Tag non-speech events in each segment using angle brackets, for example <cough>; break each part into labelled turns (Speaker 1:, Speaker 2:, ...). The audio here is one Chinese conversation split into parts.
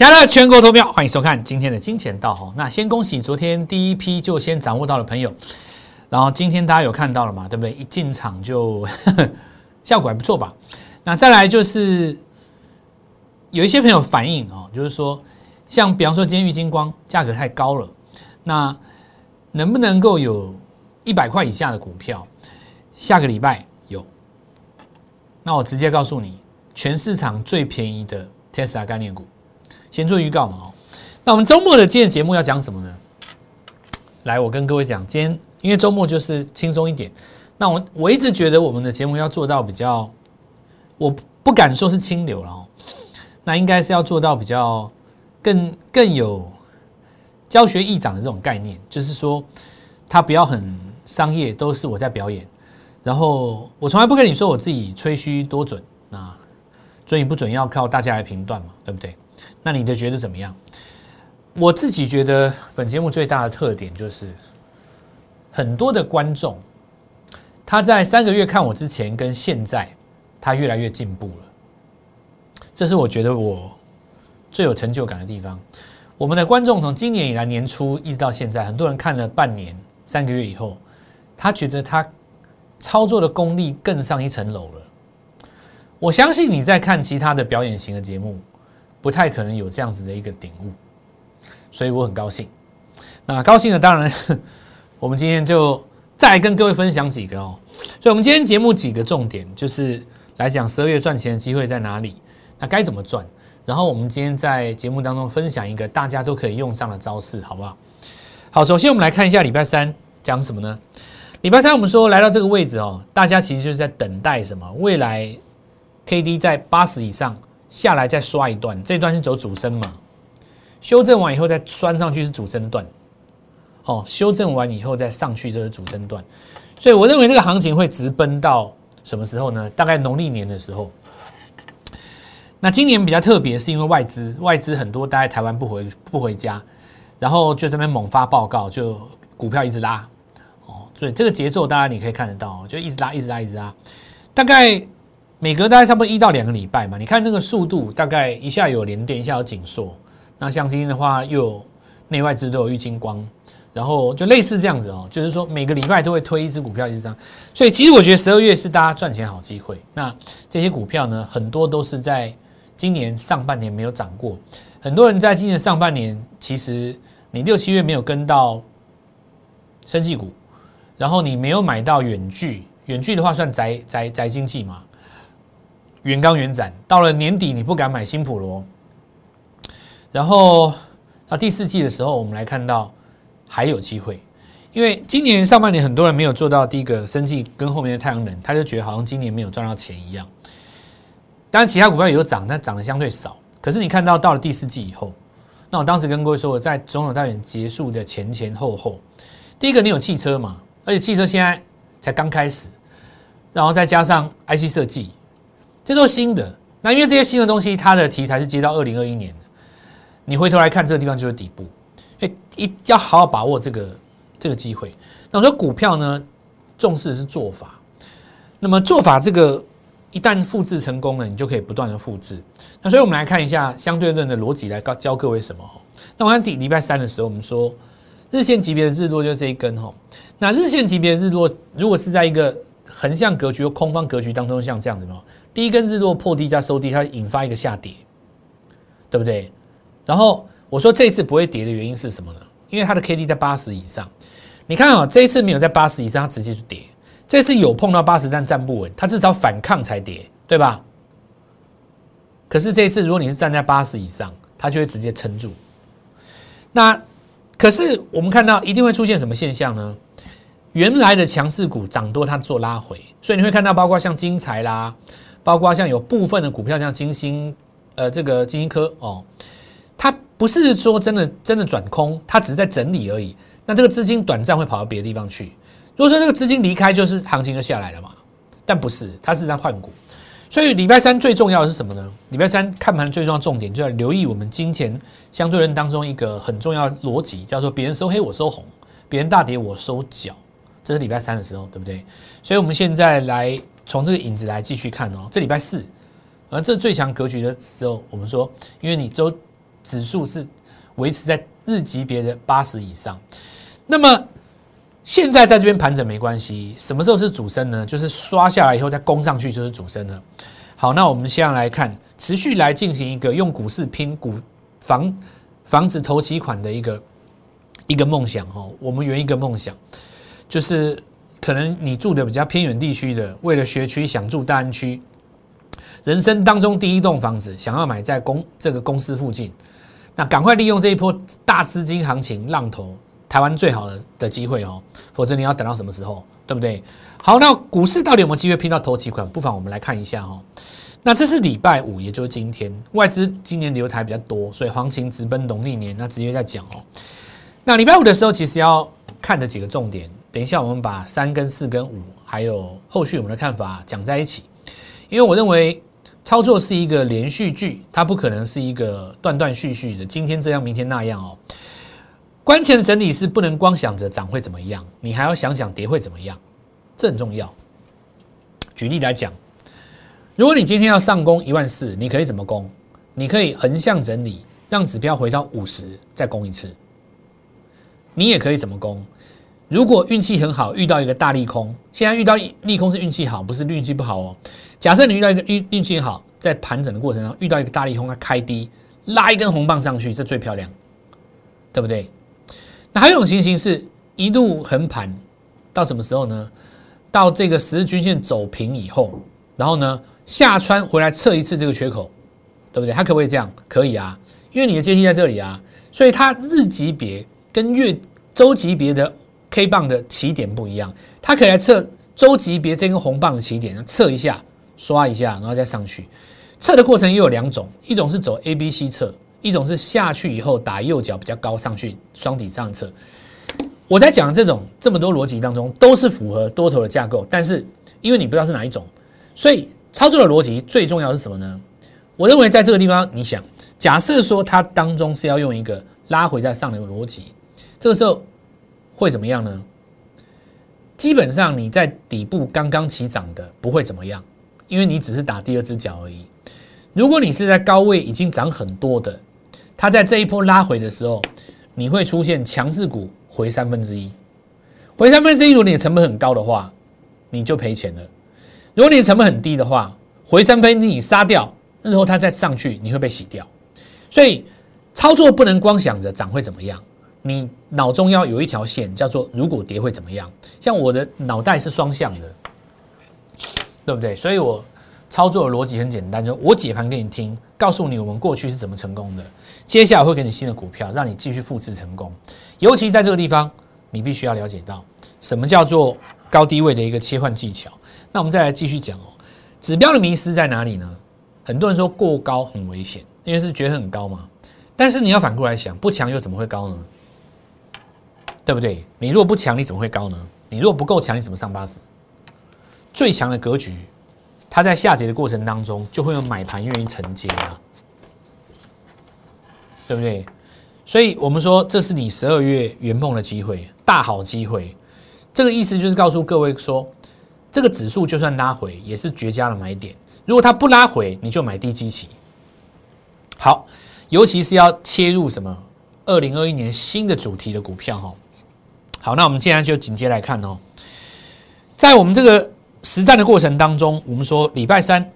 Speaker 1: 亲爱的全国投票，欢迎收看今天的金钱道哈。那先恭喜昨天第一批就先掌握到的朋友，然后今天大家有看到了嘛？对不对？一进场就呵 <laughs> 呵效果还不错吧？那再来就是有一些朋友反映哦，就是说像比方说今天玉金光价格太高了，那能不能够有一百块以下的股票？下个礼拜有，那我直接告诉你，全市场最便宜的 Tesla 概念股。先做预告嘛哦，那我们周末的今天节目要讲什么呢？来，我跟各位讲，今天因为周末就是轻松一点。那我我一直觉得我们的节目要做到比较，我不敢说是清流了哦，那应该是要做到比较更更有教学议长的这种概念，就是说他不要很商业，都是我在表演。然后我从来不跟你说我自己吹嘘多准啊，准与不准要靠大家来评断嘛，对不对？那你的觉得怎么样？我自己觉得本节目最大的特点就是很多的观众他在三个月看我之前跟现在他越来越进步了，这是我觉得我最有成就感的地方。我们的观众从今年以来年初一直到现在，很多人看了半年、三个月以后，他觉得他操作的功力更上一层楼了。我相信你在看其他的表演型的节目。不太可能有这样子的一个领悟，所以我很高兴。那高兴的当然，<laughs> 我们今天就再跟各位分享几个哦。所以，我们今天节目几个重点就是来讲十二月赚钱的机会在哪里，那该怎么赚。然后，我们今天在节目当中分享一个大家都可以用上的招式，好不好？好，首先我们来看一下礼拜三讲什么呢？礼拜三我们说来到这个位置哦，大家其实就是在等待什么？未来 K D 在八十以上。下来再刷一段，这段是走主升嘛？修正完以后再拴上去是主升段，哦，修正完以后再上去就是主升段，所以我认为这个行情会直奔到什么时候呢？大概农历年的时候。那今年比较特别，是因为外资外资很多待在台湾不回不回家，然后就这边猛发报告，就股票一直拉，哦，所以这个节奏大家你可以看得到，就一直拉一直拉一直拉，大概。每隔大概差不多一到两个礼拜嘛，你看那个速度，大概一下有连电，一下有紧缩。那像今天的话，又有内外资都有玉金光，然后就类似这样子哦，就是说每个礼拜都会推一只股票一张。所以其实我觉得十二月是大家赚钱好机会。那这些股票呢，很多都是在今年上半年没有涨过。很多人在今年上半年，其实你六七月没有跟到生技股，然后你没有买到远距，远距的话算宅宅宅经济嘛。原刚原展到了年底，你不敢买新普罗，然后到第四季的时候，我们来看到还有机会，因为今年上半年很多人没有做到第一个生计跟后面的太阳能，他就觉得好像今年没有赚到钱一样。当然，其他股票也有涨，但涨得相对少。可是你看到到了第四季以后，那我当时跟各位说，我在总统大选结束的前前后后，第一个你有汽车嘛，而且汽车现在才刚开始，然后再加上 IC 设计。这都是新的，那因为这些新的东西，它的题材是接到二零二一年的。你回头来看这个地方就是底部，哎，一要好好把握这个这个机会。那我说股票呢，重视的是做法。那么做法这个一旦复制成功了，你就可以不断的复制。那所以我们来看一下相对论的逻辑来教教各位什么。那我看底礼拜三的时候，我们说日线级别的日落就是这一根哈。那日线级别的日落如果是在一个横向格局或空方格局当中，像这样子嘛。第一根日落破低加收低，它引发一个下跌，对不对？然后我说这次不会跌的原因是什么呢？因为它的 K D 在八十以上。你看啊，这一次没有在八十以上，它直接就跌。这次有碰到八十，但站不稳，它至少反抗才跌，对吧？可是这一次如果你是站在八十以上，它就会直接撑住。那可是我们看到一定会出现什么现象呢？原来的强势股涨多，它做拉回，所以你会看到包括像金财啦。包括像有部分的股票，像金星，呃，这个金星科哦，它不是说真的真的转空，它只是在整理而已。那这个资金短暂会跑到别的地方去。如果说这个资金离开，就是行情就下来了嘛。但不是，它是在换股。所以礼拜三最重要的是什么呢？礼拜三看盘最重要重点就要留意我们金钱相对论当中一个很重要逻辑，叫做别人收黑我收红，别人大跌我收脚。这是礼拜三的时候，对不对？所以我们现在来。从这个影子来继续看哦，这礼拜四，而这最强格局的时候，我们说，因为你周指数是维持在日级别的八十以上。那么现在在这边盘整没关系，什么时候是主升呢？就是刷下来以后再攻上去就是主升了。好，那我们现在来看，持续来进行一个用股市拼股房房子投期款的一个一个梦想哦。我们圆一个梦想，就是可能你住的比较偏远地区的，为了学区想住大安区，人生当中第一栋房子想要买在公这个公司附近，那赶快利用这一波大资金行情浪头。台湾最好的的机会哦，否则你要等到什么时候，对不对？好，那股市到底有没有机会拼到头期款？不妨我们来看一下哈。那这是礼拜五，也就是今天，外资今年留台比较多，所以行情直奔农历年。那直接在讲哦。那礼拜五的时候，其实要看的几个重点，等一下我们把三跟四跟五，还有后续我们的看法讲在一起。因为我认为操作是一个连续剧，它不可能是一个断断续续的，今天这样，明天那样哦。关键的整理是不能光想着涨会怎么样，你还要想想跌会怎么样，这很重要。举例来讲，如果你今天要上攻一万四，你可以怎么攻？你可以横向整理，让指标回到五十，再攻一次。你也可以怎么攻？如果运气很好，遇到一个大利空，现在遇到利空是运气好，不是运气不好哦。假设你遇到一个运运气好，在盘整的过程中遇到一个大利空，它开低拉一根红棒上去，这最漂亮，对不对？那还有一种情形是一路横盘，到什么时候呢？到这个十日均线走平以后，然后呢下穿回来测一次这个缺口，对不对？它可不可以这样？可以啊，因为你的阶梯在这里啊，所以它日级别跟月周级别的 K 棒的起点不一样，它可以来测周级别这根红棒的起点，测一下，刷一下，然后再上去。测的过程又有两种，一种是走 A、B、C 测。一种是下去以后打右脚比较高上去双底上测，我在讲这种这么多逻辑当中都是符合多头的架构，但是因为你不知道是哪一种，所以操作的逻辑最重要是什么呢？我认为在这个地方，你想假设说它当中是要用一个拉回在上的逻辑，这个时候会怎么样呢？基本上你在底部刚刚起涨的不会怎么样，因为你只是打第二只脚而已。如果你是在高位已经涨很多的。它在这一波拉回的时候，你会出现强势股回三分之一，回三分之一，如果你的成本很高的话，你就赔钱了；如果你的成本很低的话，回三分之一杀掉，日后它再上去，你会被洗掉。所以操作不能光想着涨会怎么样，你脑中要有一条线，叫做如果跌会怎么样。像我的脑袋是双向的，对不对？所以我。操作的逻辑很简单，就我解盘给你听，告诉你我们过去是怎么成功的，接下来会给你新的股票，让你继续复制成功。尤其在这个地方，你必须要了解到什么叫做高低位的一个切换技巧。那我们再来继续讲哦，指标的迷失在哪里呢？很多人说过高很危险，因为是觉得很高嘛。但是你要反过来想，不强又怎么会高呢？对不对？你如果不强，你怎么会高呢？你如果不够强，你怎么上八十？最强的格局。它在下跌的过程当中，就会有买盘愿意承接啊，对不对？所以我们说这是你十二月圆梦的机会，大好机会。这个意思就是告诉各位说，这个指数就算拉回，也是绝佳的买点。如果它不拉回，你就买低基期。好，尤其是要切入什么二零二一年新的主题的股票哈。好，那我们现在就紧接来看哦，在我们这个。实战的过程当中，我们说礼拜三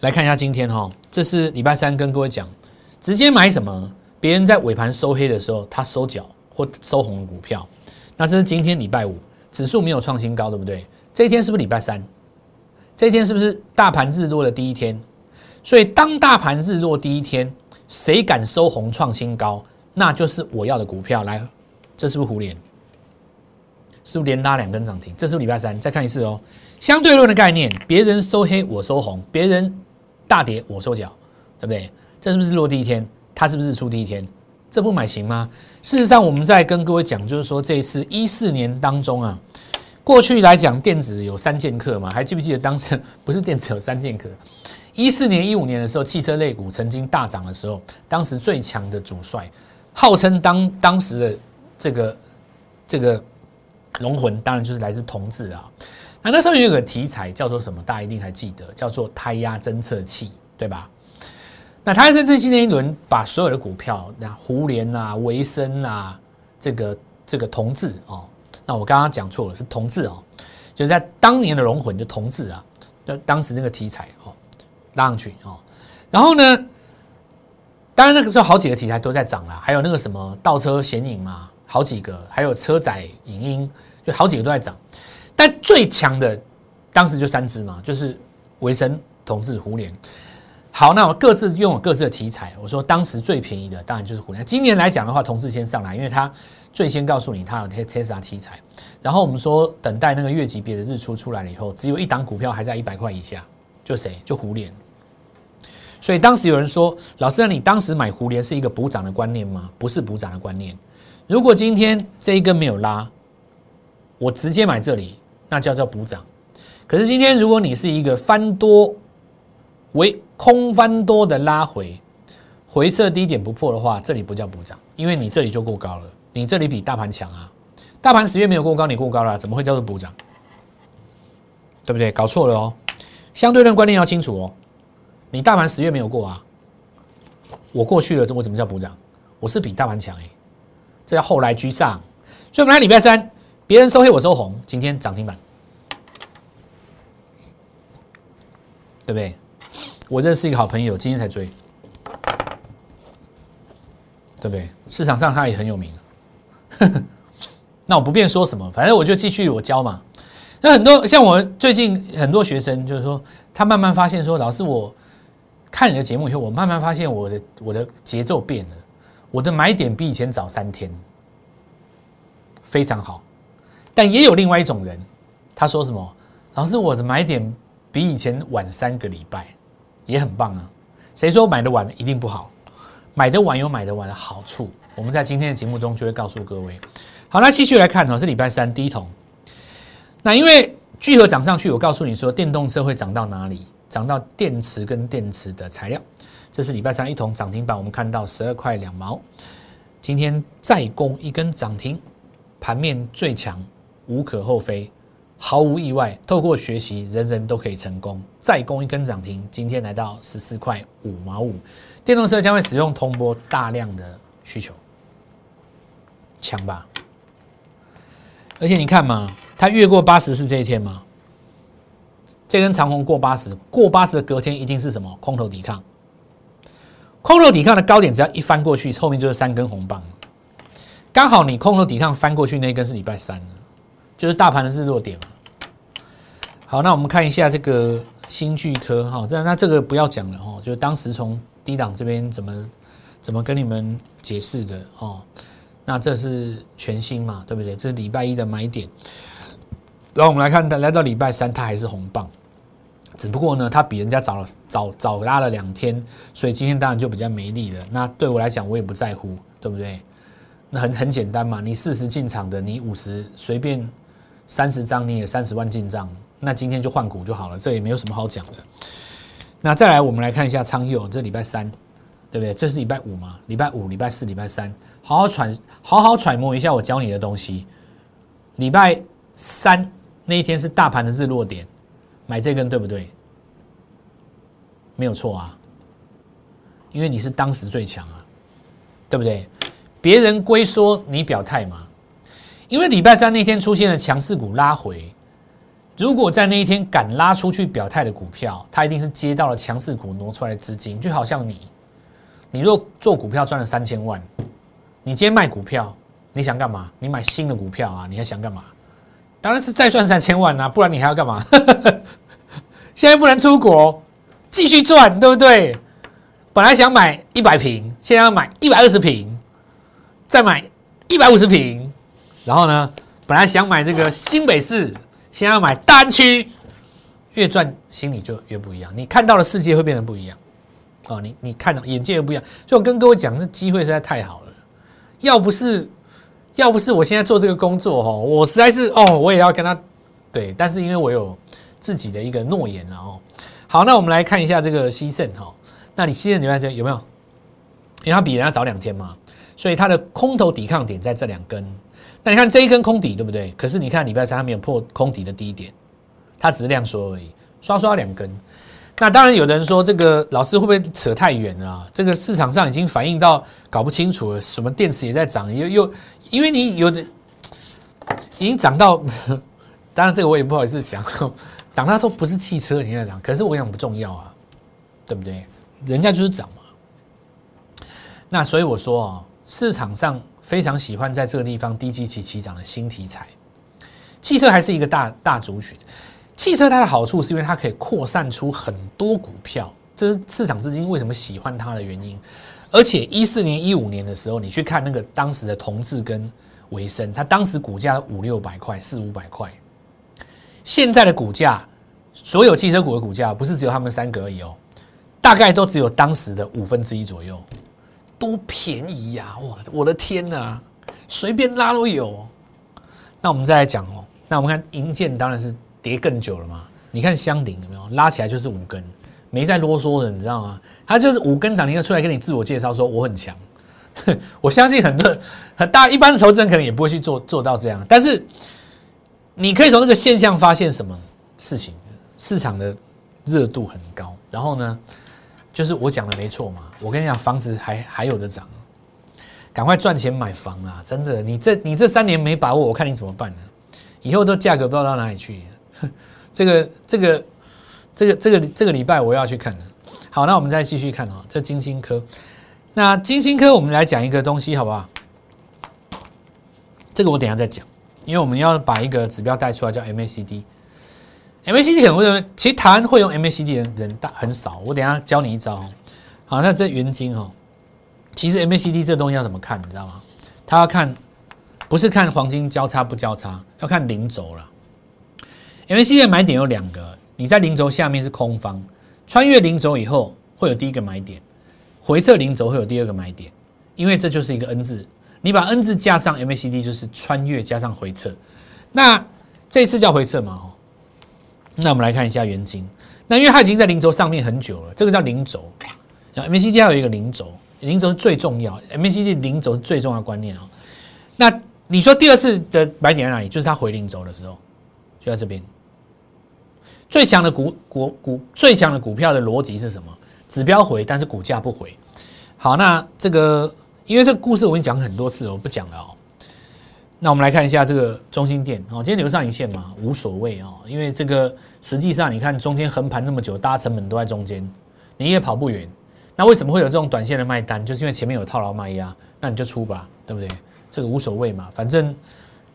Speaker 1: 来看一下今天哈，这是礼拜三跟各位讲，直接买什么？别人在尾盘收黑的时候，他收脚或收红的股票。那这是今天礼拜五，指数没有创新高，对不对？这一天是不是礼拜三？这一天是不是大盘日落的第一天？所以当大盘日落第一天，谁敢收红创新高，那就是我要的股票。来，这是不是互联？是不是连拉两根涨停？这是不是礼拜三，再看一次哦。相对论的概念，别人收黑我收红，别人大跌我收脚，对不对？这是不是落第一天？它是不是出第一天？这不买行吗？事实上，我们在跟各位讲，就是说这一次一四年当中啊，过去来讲电子有三剑客嘛，还记不记得当时 <laughs> 不是电子有三剑客？一四年、一五年的时候，汽车类股曾经大涨的时候，当时最强的主帅，号称当当时的这个这个。龙魂当然就是来自同志啊，那那时候有个题材叫做什么？大家一定还记得，叫做胎压侦测器，对吧？那他在最近那一轮把所有的股票，那胡联啊、维生啊，这个这个同志哦，那我刚刚讲错了，是同志哦，就是在当年的龙魂就同志啊，那当时那个题材哦拉上去哦，然后呢，当然那个时候好几个题材都在涨啦，还有那个什么倒车显影嘛，好几个，还有车载影音，就好几个都在涨，但最强的当时就三只嘛，就是维生、同志、胡联。好，那我各自拥有各自的题材。我说当时最便宜的当然就是虎联。今年来讲的话，同志先上来，因为它最先告诉你它有 Tesla 题材。然后我们说等待那个月级别的日出出来了以后，只有一档股票还在一百块以下，就谁？就虎联。所以当时有人说，老师，那你当时买虎联是一个补涨的观念吗？不是补涨的观念。如果今天这一根没有拉，我直接买这里，那叫做补涨。可是今天如果你是一个翻多。为空翻多的拉回，回撤低点不破的话，这里不叫补涨，因为你这里就过高了，你这里比大盘强啊。大盘十月没有过高，你过高了，怎么会叫做补涨？对不对？搞错了哦。相对论观念要清楚哦。你大盘十月没有过啊，我过去了，这我怎么叫补涨？我是比大盘强哎，这叫后来居上。所以我们来礼拜三，别人收黑我收红，今天涨停板，对不对？我认识一个好朋友，今天才追，对不对？市场上他也很有名，<laughs> 那我不便说什么，反正我就继续我教嘛。那很多像我最近很多学生，就是说他慢慢发现说，老师我看你的节目以后，我慢慢发现我的我的节奏变了，我的买点比以前早三天，非常好。但也有另外一种人，他说什么？老师我的买点比以前晚三个礼拜。也很棒啊！谁说买的晚一定不好？买的晚有买的晚的好处，我们在今天的节目中就会告诉各位。好，那继续来看哦，是礼拜三第一桶。那因为聚合涨上去，我告诉你说，电动车会涨到哪里？涨到电池跟电池的材料。这是礼拜三一桶涨停板，我们看到十二块两毛。今天再攻一根涨停，盘面最强，无可厚非。毫无意外，透过学习，人人都可以成功。再攻一根涨停，今天来到十四块五毛五。电动车将会使用通波大量的需求，强吧？而且你看嘛，它越过八十是这一天吗？这根长红过八十，过八十的隔天一定是什么？空头抵抗。空头抵抗的高点只要一翻过去，后面就是三根红棒。刚好你空头抵抗翻过去那一根是礼拜三就是大盘的日落点嘛。好，那我们看一下这个新巨科哈，这那这个不要讲了哈，就是当时从低档这边怎么怎么跟你们解释的哦。那这是全新嘛，对不对？这是礼拜一的买点。然后我们来看，来到礼拜三，它还是红棒，只不过呢，它比人家早了早早拉了两天，所以今天当然就比较没力了。那对我来讲，我也不在乎，对不对？那很很简单嘛，你四十进场的，你五十随便。三十张你也三十万进账，那今天就换股就好了，这也没有什么好讲的。那再来，我们来看一下昌佑，这礼拜三，对不对？这是礼拜五嘛？礼拜五、礼拜四、礼拜三，好好揣，好好揣摩一下我教你的东西。礼拜三那一天是大盘的日落点，买这根对不对？没有错啊，因为你是当时最强啊，对不对？别人龟说你表态嘛。因为礼拜三那天出现了强势股拉回，如果在那一天敢拉出去表态的股票，它一定是接到了强势股挪出来的资金，就好像你，你若做股票赚了三千万，你今天卖股票，你想干嘛？你买新的股票啊？你还想干嘛？当然是再赚三千万啊，不然你还要干嘛？现在不能出国，继续赚，对不对？本来想买一百平，现在要买一百二十平，再买一百五十平。然后呢，本来想买这个新北市，现在要买单区，越赚心里就越不一样。你看到的世界会变得不一样，哦，你你看到眼界又不一样。所以我跟各位讲，这机会实在太好了。要不是要不是我现在做这个工作哈，我实在是哦，我也要跟他对。但是因为我有自己的一个诺言了哦。好，那我们来看一下这个西盛哈。那你西盛你看这有没有？因为它比人家早两天嘛，所以它的空头抵抗点在这两根。那你看这一根空底对不对？可是你看礼拜三它没有破空底的低点，它只是量缩而已，刷刷两根。那当然，有的人说这个老师会不会扯太远了、啊？这个市场上已经反映到搞不清楚了，什么电池也在涨，又又因为你有的已经涨到，<laughs> 当然这个我也不好意思讲，涨到都不是汽车现在涨，可是我想不重要啊，对不对？人家就是涨嘛。那所以我说啊，市场上非常喜欢在这个地方低基期起涨的新题材，汽车还是一个大大族群。汽车它的好处是因为它可以扩散出很多股票，这是市场资金为什么喜欢它的原因。而且一四年、一五年的时候，你去看那个当时的同志跟维生，它当时股价五六百块、四五百块，现在的股价，所有汽车股的股价不是只有他们三个而已哦，大概都只有当时的五分之一左右，多便宜呀！哇，我的天哪，随便拉都有。那我们再来讲哦，那我们看银建当然是。跌更久了嘛？你看香菱有没有拉起来就是五根，没再啰嗦的，你知道吗？他就是五根涨停就出来跟你自我介绍说我很强。<laughs> 我相信很多很大一般的投资人可能也不会去做做到这样，但是你可以从这个现象发现什么事情？市场的热度很高，然后呢，就是我讲的没错嘛。我跟你讲，房子还还有的涨，赶快赚钱买房啊！真的，你这你这三年没把握，我看你怎么办呢？以后都价格不知道到哪里去。<laughs> 这个这个这个这个这个礼拜我要去看的。好，那我们再继续看啊，这金星科。那金星科，我们来讲一个东西，好不好？这个我等下再讲，因为我们要把一个指标带出来，叫 MACD。MACD 很多人其实台湾会用 MACD 的人大很少，我等下教你一招。好，那这原金哈，其实 MACD 这东西要怎么看，你知道吗？它要看，不是看黄金交叉不交叉，要看零轴了。MACD 的买点有两个，你在零轴下面是空方，穿越零轴以后会有第一个买点，回撤零轴会有第二个买点，因为这就是一个 N 字，你把 N 字加上 MACD 就是穿越加上回撤，那这次叫回撤嘛？哦，那我们来看一下原金，那因为它已经在零轴上面很久了，这个叫零轴，然后 MACD 还有一个零轴，零轴最重要，MACD 零轴最重要的观念哦。那你说第二次的买点在哪里？就是它回零轴的时候，就在这边。最强的股股股最强的股票的逻辑是什么？指标回，但是股价不回。好，那这个因为这个故事我已经讲很多次了，我不讲了哦。那我们来看一下这个中心店哦，今天留上影线嘛，无所谓哦，因为这个实际上你看中间横盘这么久，大家成本都在中间，你也跑不远。那为什么会有这种短线的卖单？就是因为前面有套牢卖压，那你就出吧，对不对？这个无所谓嘛，反正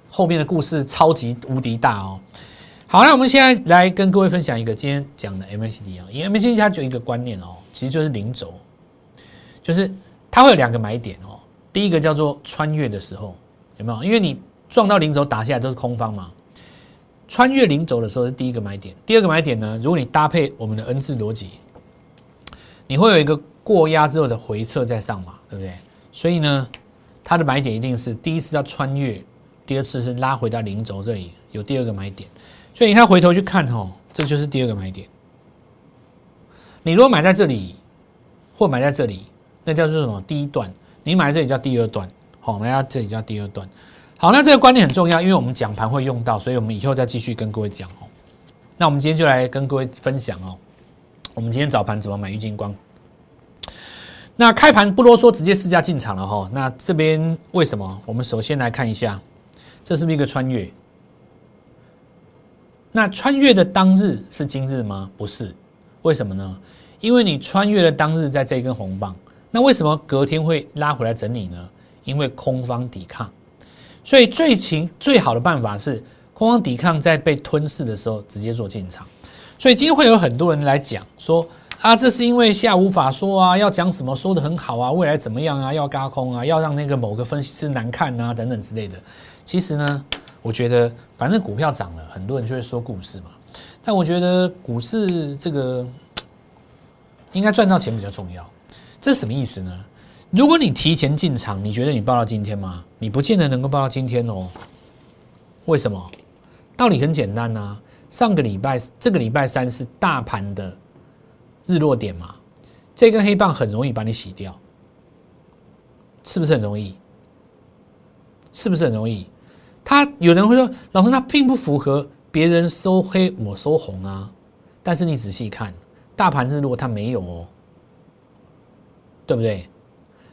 Speaker 1: 后面的故事超级无敌大哦。好，那我们现在来跟各位分享一个今天讲的 MACD 啊，因为 MACD 它就一个观念哦，其实就是零轴，就是它会有两个买点哦。第一个叫做穿越的时候，有没有？因为你撞到零轴打下来都是空方嘛，穿越零轴的时候是第一个买点。第二个买点呢，如果你搭配我们的 N 字逻辑，你会有一个过压之后的回撤在上嘛，对不对？所以呢，它的买点一定是第一次要穿越，第二次是拉回到零轴这里有第二个买点。所以你看，回头去看哦，这就是第二个买点。你如果买在这里，或买在这里，那叫做什么？第一段。你买这里叫第二段。好，买在这里叫第二段。好，那这个观念很重要，因为我们讲盘会用到，所以我们以后再继续跟各位讲哦。那我们今天就来跟各位分享哦，我们今天早盘怎么买玉金光？那开盘不啰嗦，直接试价进场了哈。那这边为什么？我们首先来看一下，这是不是一个穿越？那穿越的当日是今日吗？不是，为什么呢？因为你穿越的当日在这根红棒，那为什么隔天会拉回来整理呢？因为空方抵抗，所以最情最好的办法是空方抵抗在被吞噬的时候直接做进场。所以今天会有很多人来讲说啊，这是因为下无法说啊，要讲什么说的很好啊，未来怎么样啊，要嘎空啊，要让那个某个分析师难看啊，等等之类的。其实呢。我觉得反正股票涨了，很多人就会说故事嘛。但我觉得股市这个应该赚到钱比较重要。这什么意思呢？如果你提前进场，你觉得你报到今天吗？你不见得能够报到今天哦。为什么？道理很简单呐。上个礼拜，这个礼拜三是大盘的日落点嘛，这根黑棒很容易把你洗掉，是不是很容易？是不是很容易？他有人会说：“老师，他并不符合别人收黑我收红啊。”但是你仔细看，大盘日落它没有哦，对不对？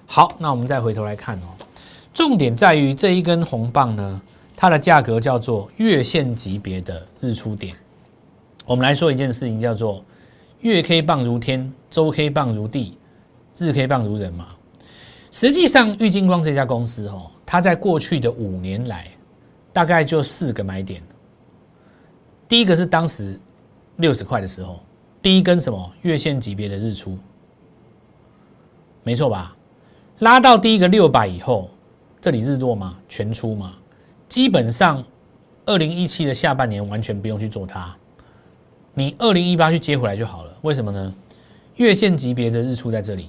Speaker 1: 好，那我们再回头来看哦，重点在于这一根红棒呢，它的价格叫做月线级别的日出点。我们来说一件事情，叫做月 K 棒如天，周 K 棒如地，日 K 棒如人嘛。实际上，玉金光这家公司哦，它在过去的五年来，大概就四个买点。第一个是当时六十块的时候，第一根什么月线级别的日出，没错吧？拉到第一个六百以后，这里日落嘛，全出嘛，基本上二零一七的下半年完全不用去做它，你二零一八去接回来就好了。为什么呢？月线级别的日出在这里。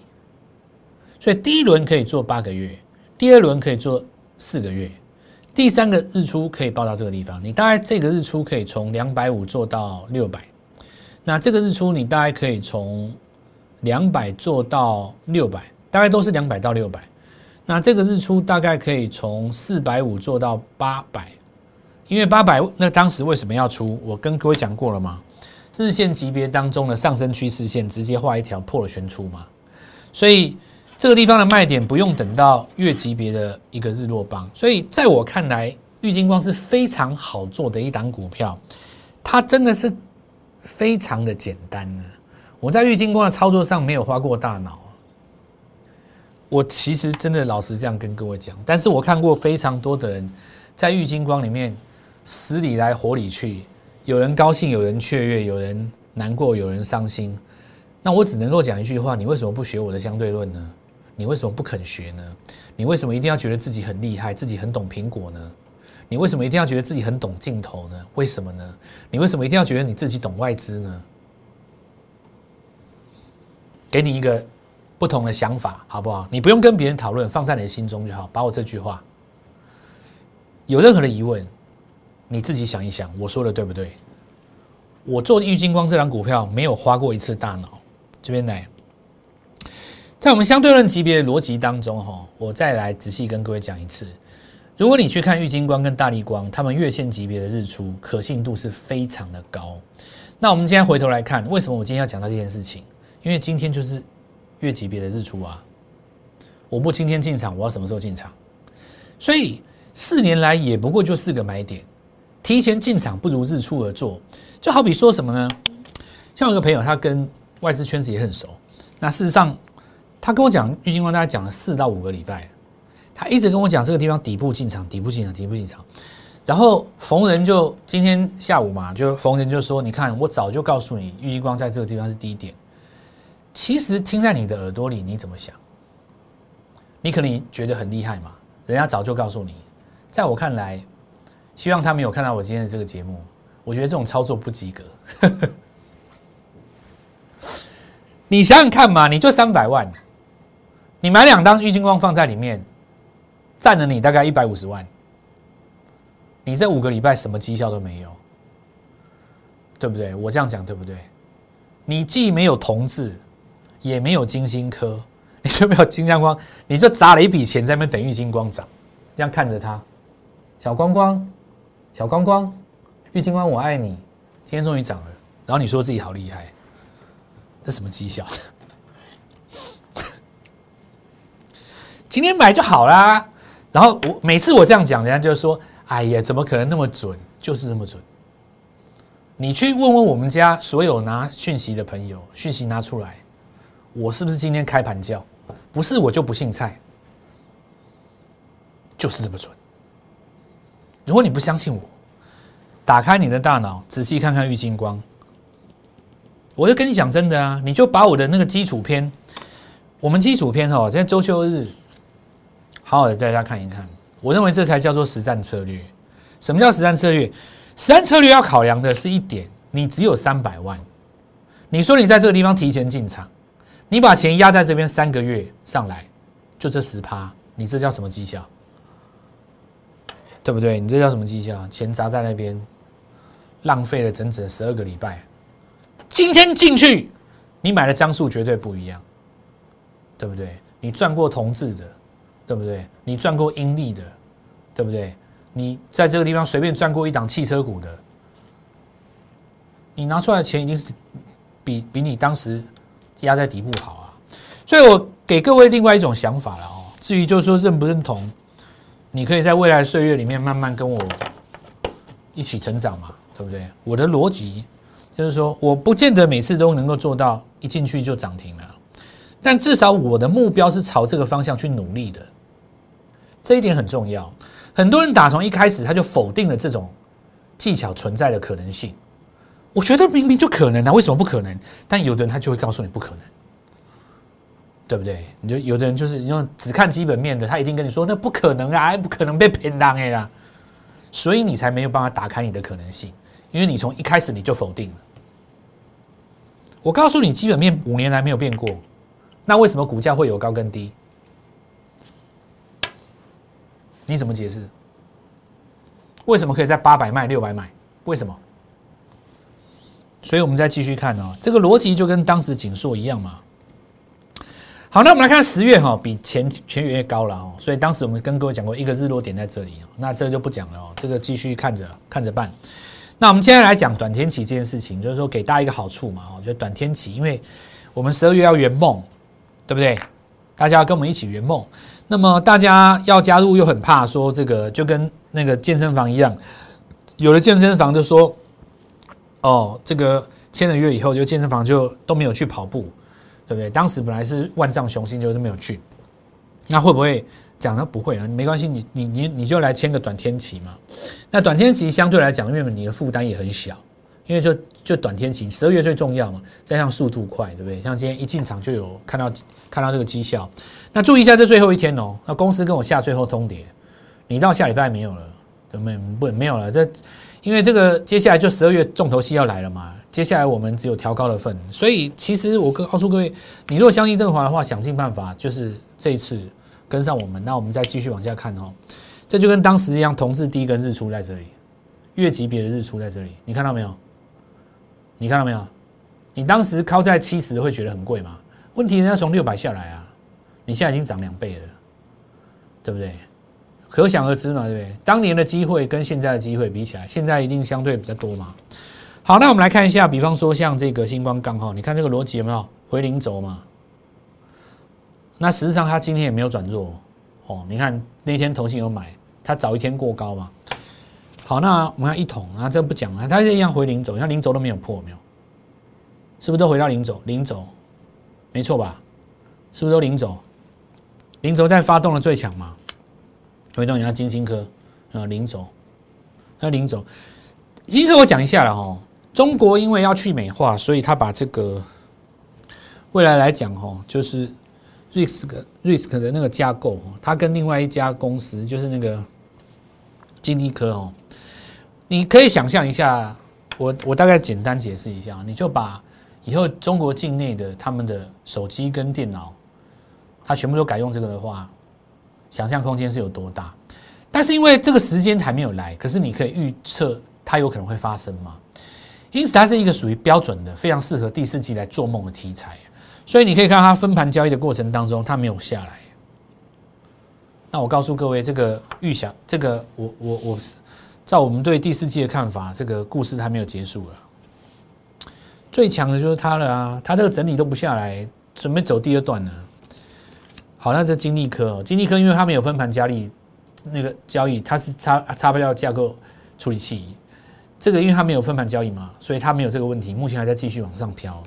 Speaker 1: 所以第一轮可以做八个月，第二轮可以做四个月，第三个日出可以报到这个地方。你大概这个日出可以从两百五做到六百，那这个日出你大概可以从两百做到六百，大概都是两百到六百。那这个日出大概可以从四百五做到八百，因为八百那当时为什么要出？我跟各位讲过了吗？日线级别当中的上升趋势线直接画一条破了全出嘛，所以。这个地方的卖点不用等到月级别的一个日落棒，所以在我看来，玉金光是非常好做的一档股票，它真的是非常的简单呢。我在玉金光的操作上没有花过大脑，我其实真的老实这样跟各位讲，但是我看过非常多的人在玉金光里面死里来活里去，有人高兴，有人雀跃，有人难过，有人伤心。那我只能够讲一句话：你为什么不学我的相对论呢？你为什么不肯学呢？你为什么一定要觉得自己很厉害，自己很懂苹果呢？你为什么一定要觉得自己很懂镜头呢？为什么呢？你为什么一定要觉得你自己懂外资呢？给你一个不同的想法，好不好？你不用跟别人讨论，放在你的心中就好。把我这句话，有任何的疑问，你自己想一想，我说的对不对？我做玉金光这张股票没有花过一次大脑，这边来。在我们相对论级别的逻辑当中，哈，我再来仔细跟各位讲一次。如果你去看玉金光跟大力光，他们月线级别的日出可信度是非常的高。那我们今天回头来看，为什么我今天要讲到这件事情？因为今天就是月级别的日出啊！我不今天进场，我要什么时候进场？所以四年来也不过就四个买点，提前进场不如日出而作。就好比说什么呢？像有个朋友，他跟外资圈子也很熟，那事实上。他跟我讲，郁金光大概讲了四到五个礼拜，他一直跟我讲这个地方底部进场，底部进场，底部进场。然后逢人就今天下午嘛，就逢人就说：“你看，我早就告诉你，郁金光在这个地方是低点。”其实听在你的耳朵里，你怎么想？你可能觉得很厉害嘛？人家早就告诉你。在我看来，希望他没有看到我今天的这个节目。我觉得这种操作不及格。<laughs> 你想想看嘛，你就三百万。你买两张郁金光放在里面，占了你大概一百五十万。你这五个礼拜什么绩效都没有，对不对？我这样讲对不对？你既没有同志，也没有金星科，<laughs> 你就没有金相光，你就砸了一笔钱在那边等玉金光涨，这样看着它，小光光，小光光，玉金光我爱你，今天终于涨了，然后你说自己好厉害，这什么绩效？<laughs> 今天买就好啦，然后我每次我这样讲，人家就说：“哎呀，怎么可能那么准？就是这么准。”你去问问我们家所有拿讯息的朋友，讯息拿出来，我是不是今天开盘叫？不是，我就不信菜，就是这么准。如果你不相信我，打开你的大脑，仔细看看玉金光，我就跟你讲真的啊，你就把我的那个基础篇，我们基础篇哦，在周休日。好好的，大家看一看。我认为这才叫做实战策略。什么叫实战策略？实战策略要考量的是一点：你只有三百万，你说你在这个地方提前进场，你把钱压在这边三个月上来，就这十趴，你这叫什么绩效？对不对？你这叫什么绩效？钱砸在那边，浪费了整整十二个礼拜。今天进去，你买的张数绝对不一样，对不对？你赚过同志的。对不对？你赚过英利的，对不对？你在这个地方随便赚过一档汽车股的，你拿出来的钱一定是比比你当时压在底部好啊。所以我给各位另外一种想法了哦。至于就是说认不认同，你可以在未来岁月里面慢慢跟我一起成长嘛，对不对？我的逻辑就是说，我不见得每次都能够做到一进去就涨停了，但至少我的目标是朝这个方向去努力的，这一点很重要。很多人打从一开始他就否定了这种技巧存在的可能性。我觉得明明就可能啊，为什么不可能？但有的人他就会告诉你不可能，对不对？你就有的人就是用只看基本面的，他一定跟你说那不可能啊，不可能被骗当哎啦，所以你才没有办法打开你的可能性，因为你从一开始你就否定了。我告诉你，基本面五年来没有变过，那为什么股价会有高跟低？你怎么解释？为什么可以在八百卖六百买？为什么？所以我们再继续看哦，这个逻辑就跟当时锦硕一样嘛。好，那我们来看十月哈，比前前月高了哦。所以当时我们跟各位讲过，一个日落点在这里哦。那这个就不讲了哦，这个继续看着看着办。那我们接下来讲短天期这件事情，就是说给大家一个好处嘛哦，就短天期，因为我们十二月要圆梦，对不对？大家要跟我们一起圆梦。那么大家要加入又很怕说这个，就跟那个健身房一样，有的健身房就说。哦，这个签了约以后，就健身房就都没有去跑步，对不对？当时本来是万丈雄心，就都没有去。那会不会讲他不会啊？没关系，你你你你就来签个短天期嘛。那短天期相对来讲，因为你的负担也很小，因为就就短天期，十二月最重要嘛，再像速度快，对不对？像今天一进场就有看到看到这个绩效。那注意一下，这最后一天哦，那公司跟我下最后通牒，你到下礼拜没有了，没不没有了这。因为这个接下来就十二月重头戏要来了嘛，接下来我们只有调高的份，所以其实我跟告诉各位，你如果相信振华的话，想尽办法就是这一次跟上我们，那我们再继续往下看哦。这就跟当时一样，同治第一根日出在这里，月级别的日出在这里，你看到没有？你看到没有？你当时靠在七十会觉得很贵吗？问题人家从六百下来啊，你现在已经涨两倍了，对不对？可想而知嘛，对不对？当年的机会跟现在的机会比起来，现在一定相对比较多嘛。好，那我们来看一下，比方说像这个星光钢哈，你看这个逻辑有没有回零轴嘛？那实际上它今天也没有转弱哦。你看那天投信有买，它早一天过高嘛。好，那我们看一桶啊，这不讲了，它是一样回零轴，像零轴都没有破，没有？是不是都回到零轴？零轴，没错吧？是不是都零轴？零轴在发动的最强嘛？回到人家金星科啊，林总，那林总，其实我讲一下了哈。中国因为要去美化，所以他把这个未来来讲哈，就是 risk risk 的那个架构，他跟另外一家公司就是那个金立科哦，你可以想象一下，我我大概简单解释一下，你就把以后中国境内的他们的手机跟电脑，它全部都改用这个的话。想象空间是有多大？但是因为这个时间还没有来，可是你可以预测它有可能会发生吗？因此，它是一个属于标准的、非常适合第四季来做梦的题材。所以你可以看它分盘交易的过程当中，它没有下来。那我告诉各位，这个预想，这个我我我，照我们对第四季的看法，这个故事还没有结束了。最强的就是它了啊！它这个整理都不下来，准备走第二段了。好，那这金利科哦，金利科因为它没有分盘交易，那个交易它是差差不了架构处理器，这个因为它没有分盘交易嘛，所以它没有这个问题，目前还在继续往上飘。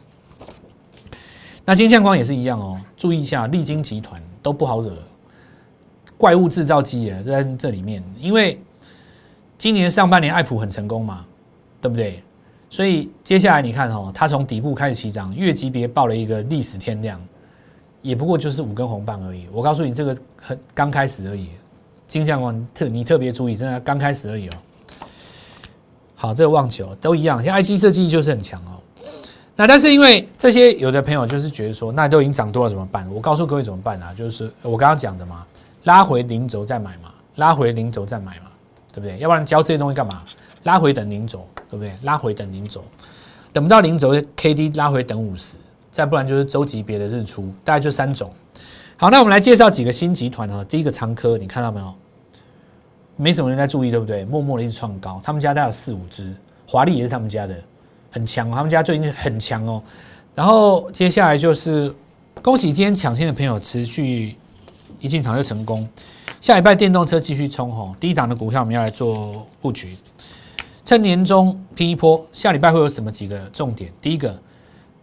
Speaker 1: 那金相光也是一样哦，注意一下，利金集团都不好惹，怪物制造机啊，在这里面，因为今年上半年爱普很成功嘛，对不对？所以接下来你看哦，它从底部开始起涨，月级别报了一个历史天量。也不过就是五根红棒而已。我告诉你，这个很刚开始而已。金相光特你特别注意，真的刚开始而已哦。好，这个望球都一样，像 IC 设计就是很强哦。那但是因为这些有的朋友就是觉得说，那都已经涨多了怎么办？我告诉各位怎么办啊？就是我刚刚讲的嘛，拉回零轴再买嘛，拉回零轴再买嘛，对不对？要不然教这些东西干嘛？拉回等零轴，对不对？拉回等零轴，等不到零轴，K D 拉回等五十。再不然就是周级别的日出，大概就三种。好，那我们来介绍几个新集团啊。第一个长科，你看到没有？没什么人在注意，对不对？默默的一直创高，他们家大概有四五只，华丽也是他们家的，很强，他们家最近很强哦。然后接下来就是恭喜今天抢先的朋友持续一进场就成功。下礼拜电动车继续冲吼，第一档的股票我们要来做布局，趁年终拼一波。下礼拜会有什么几个重点？第一个，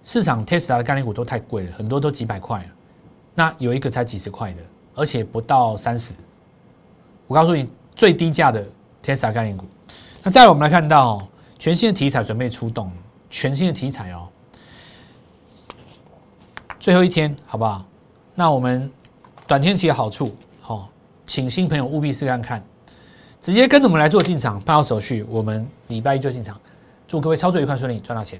Speaker 1: 市场 Tesla 的概念股都太贵了，很多都几百块，那有一个才几十块的，而且不到三十。我告诉你，最低价的 Tesla 概念股。那再来，我们来看到全新的题材准备出动，全新的题材哦。最后一天，好不好？那我们短天期的好处，好，请新朋友务必试看看，直接跟着我们来做进场办好手续，我们礼拜一就进场。祝各位操作愉快顺利，赚到钱！